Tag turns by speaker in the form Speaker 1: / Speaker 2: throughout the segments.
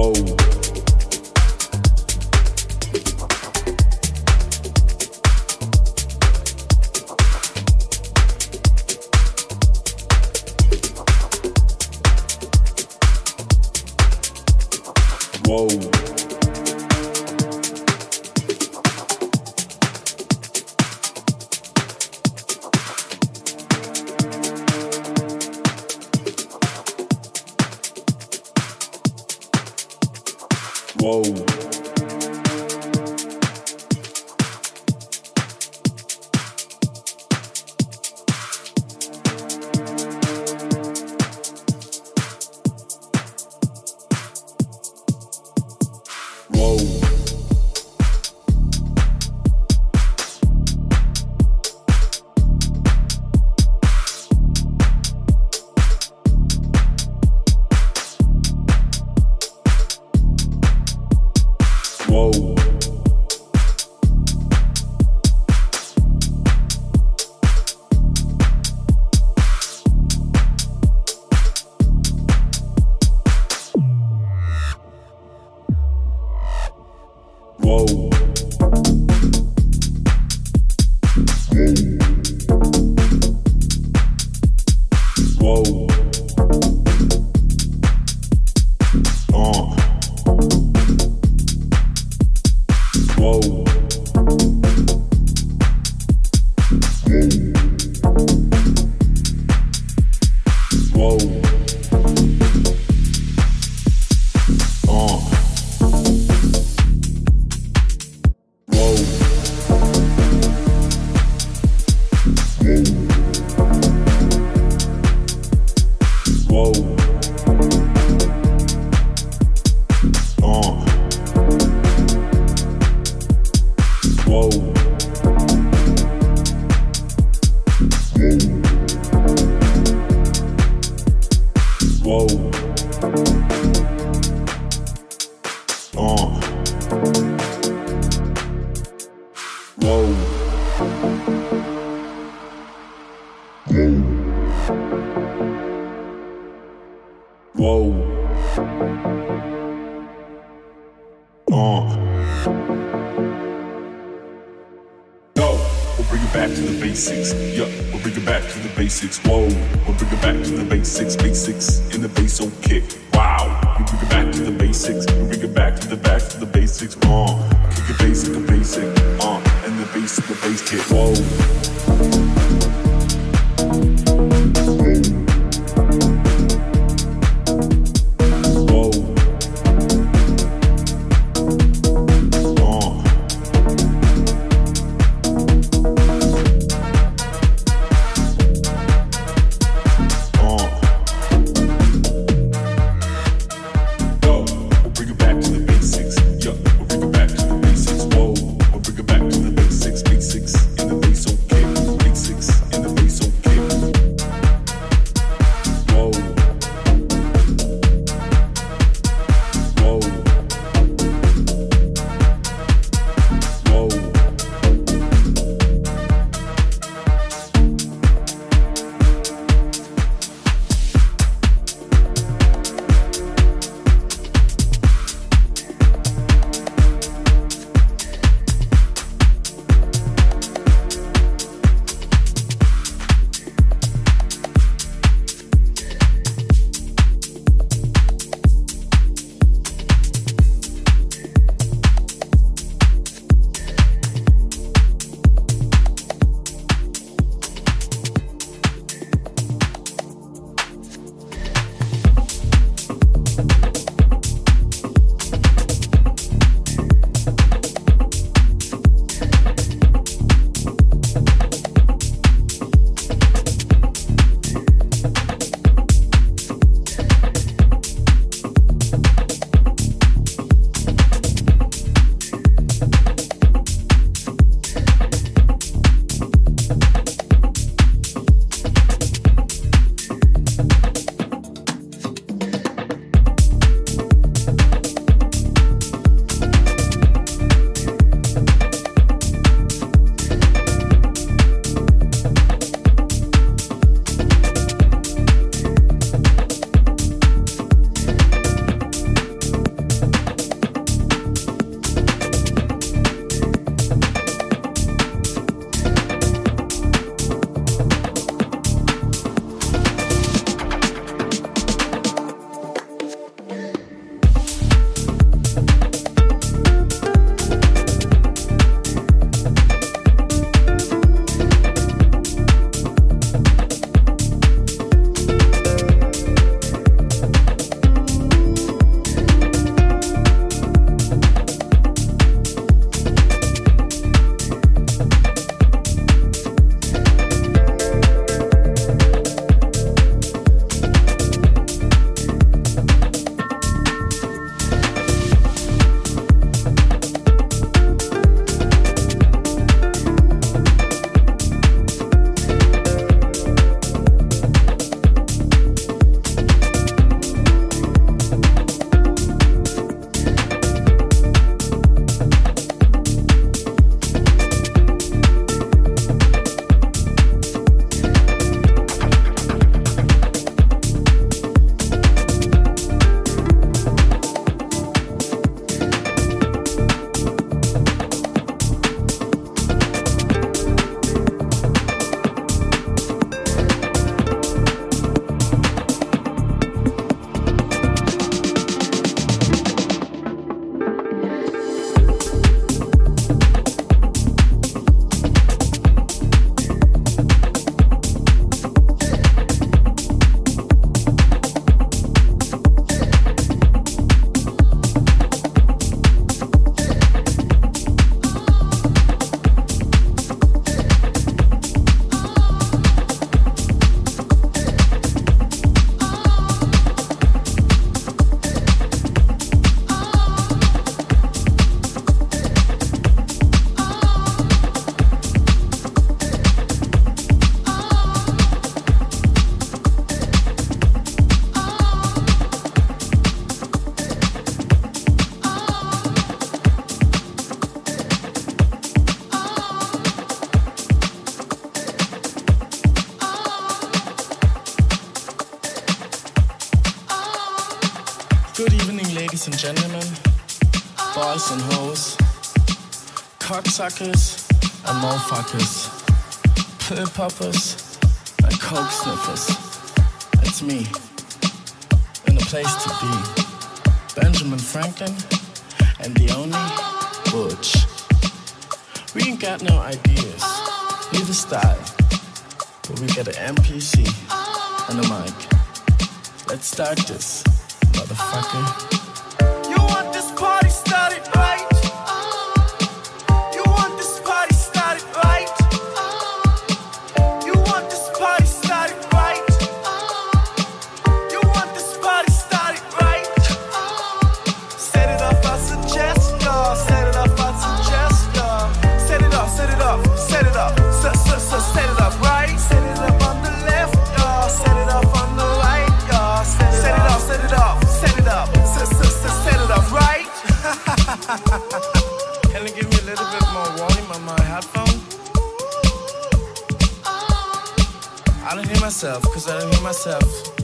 Speaker 1: Whoa. Whoa. Uh. Go. We'll bring it back to the basics. Yup. We'll bring it back to the basics. Whoa. We'll bring it back to the basics. Basics in the bass on kick. Wow. we bring it back to the basics. We bring it back to the back to the basics. Uh. Kick it basic, the basic. Uh. And the basic, the bass kick. Whoa.
Speaker 2: gentlemen, boys and hoes, cocksuckers and motherfuckers, pill poppers and coke sniffers. It's me, and a place to be, Benjamin Franklin and the only Butch. We ain't got no ideas, neither style, but we got an MPC and a mic. Let's start this, motherfucker. myself, cause I hear myself.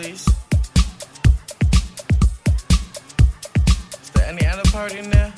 Speaker 2: please? Is there any other party in there?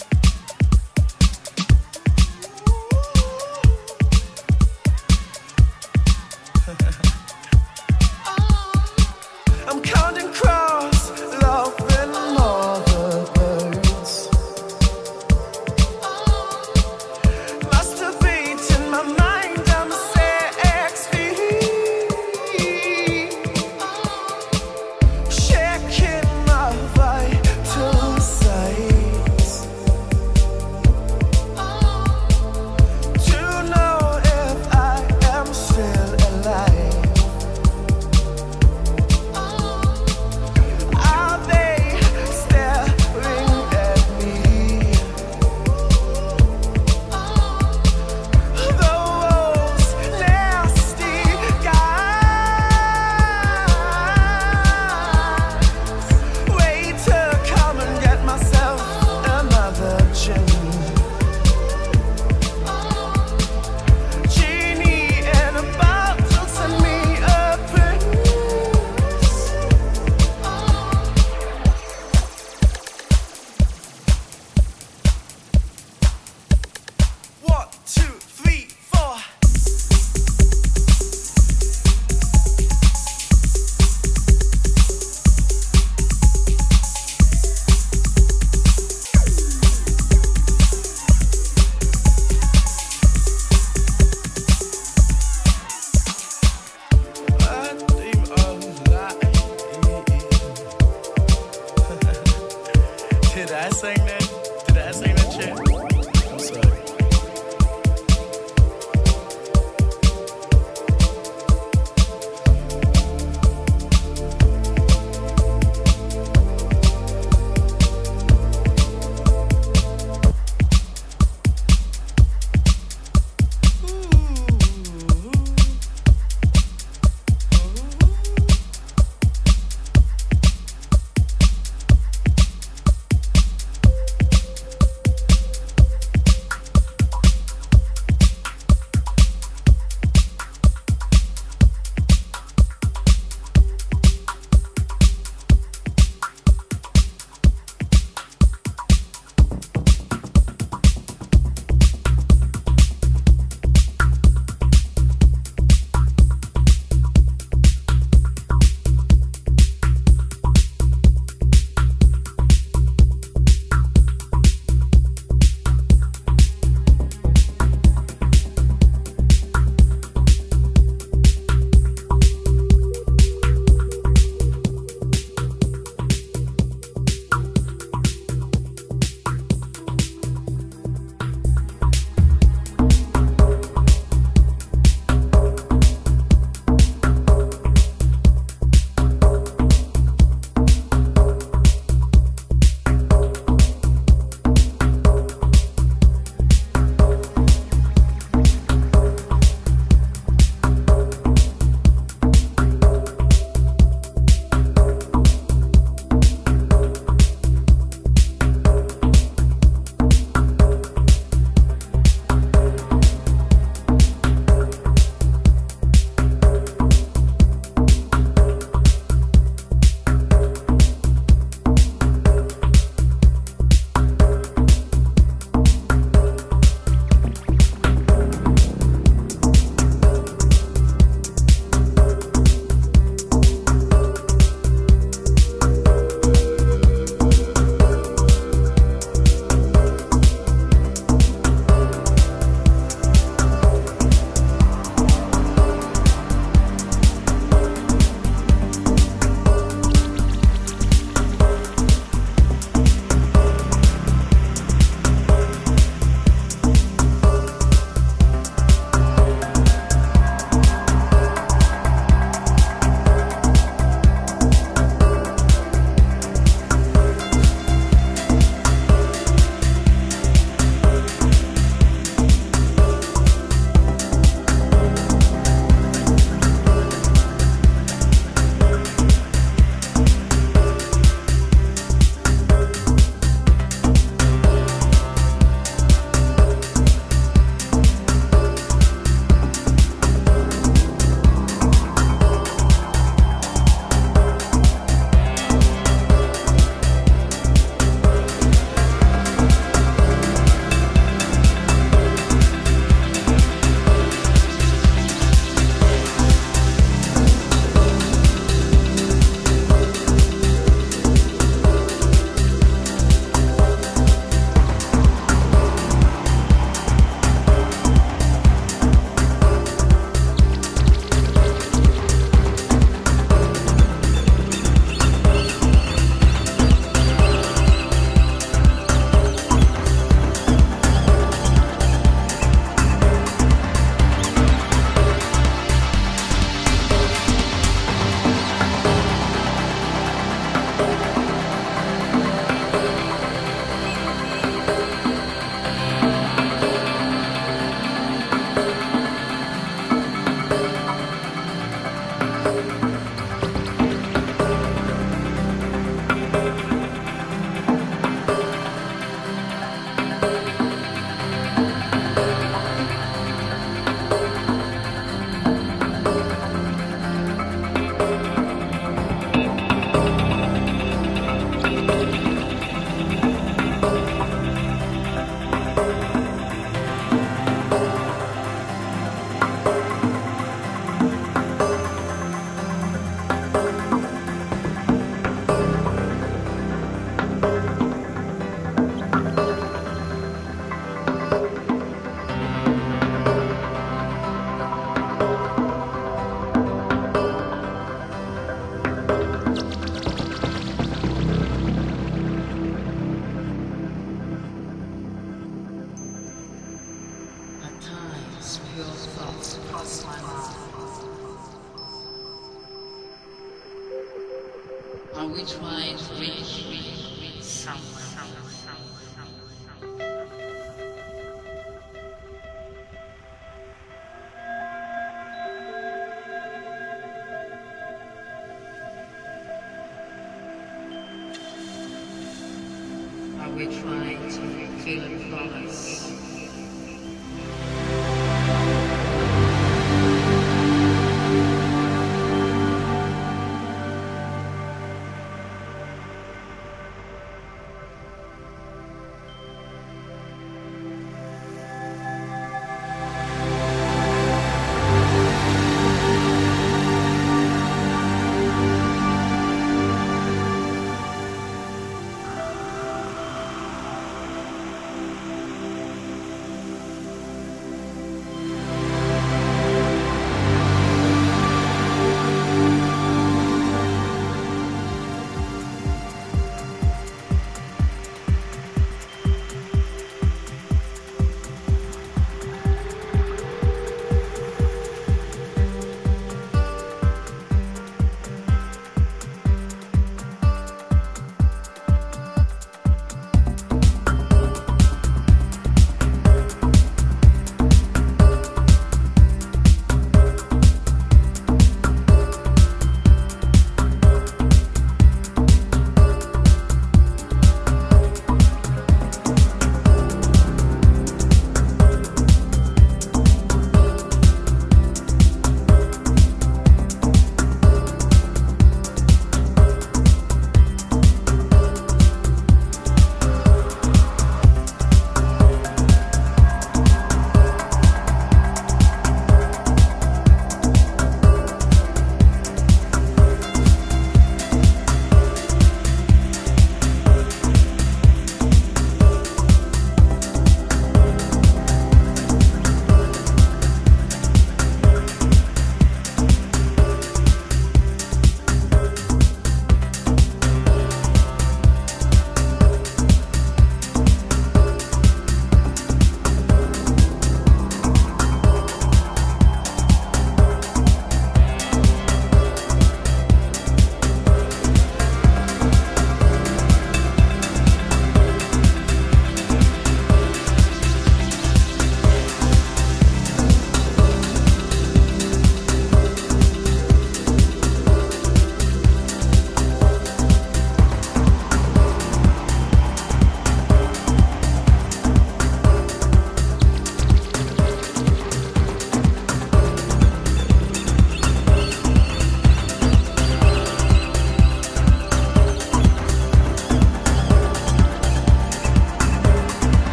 Speaker 3: peace.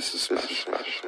Speaker 3: This is smash,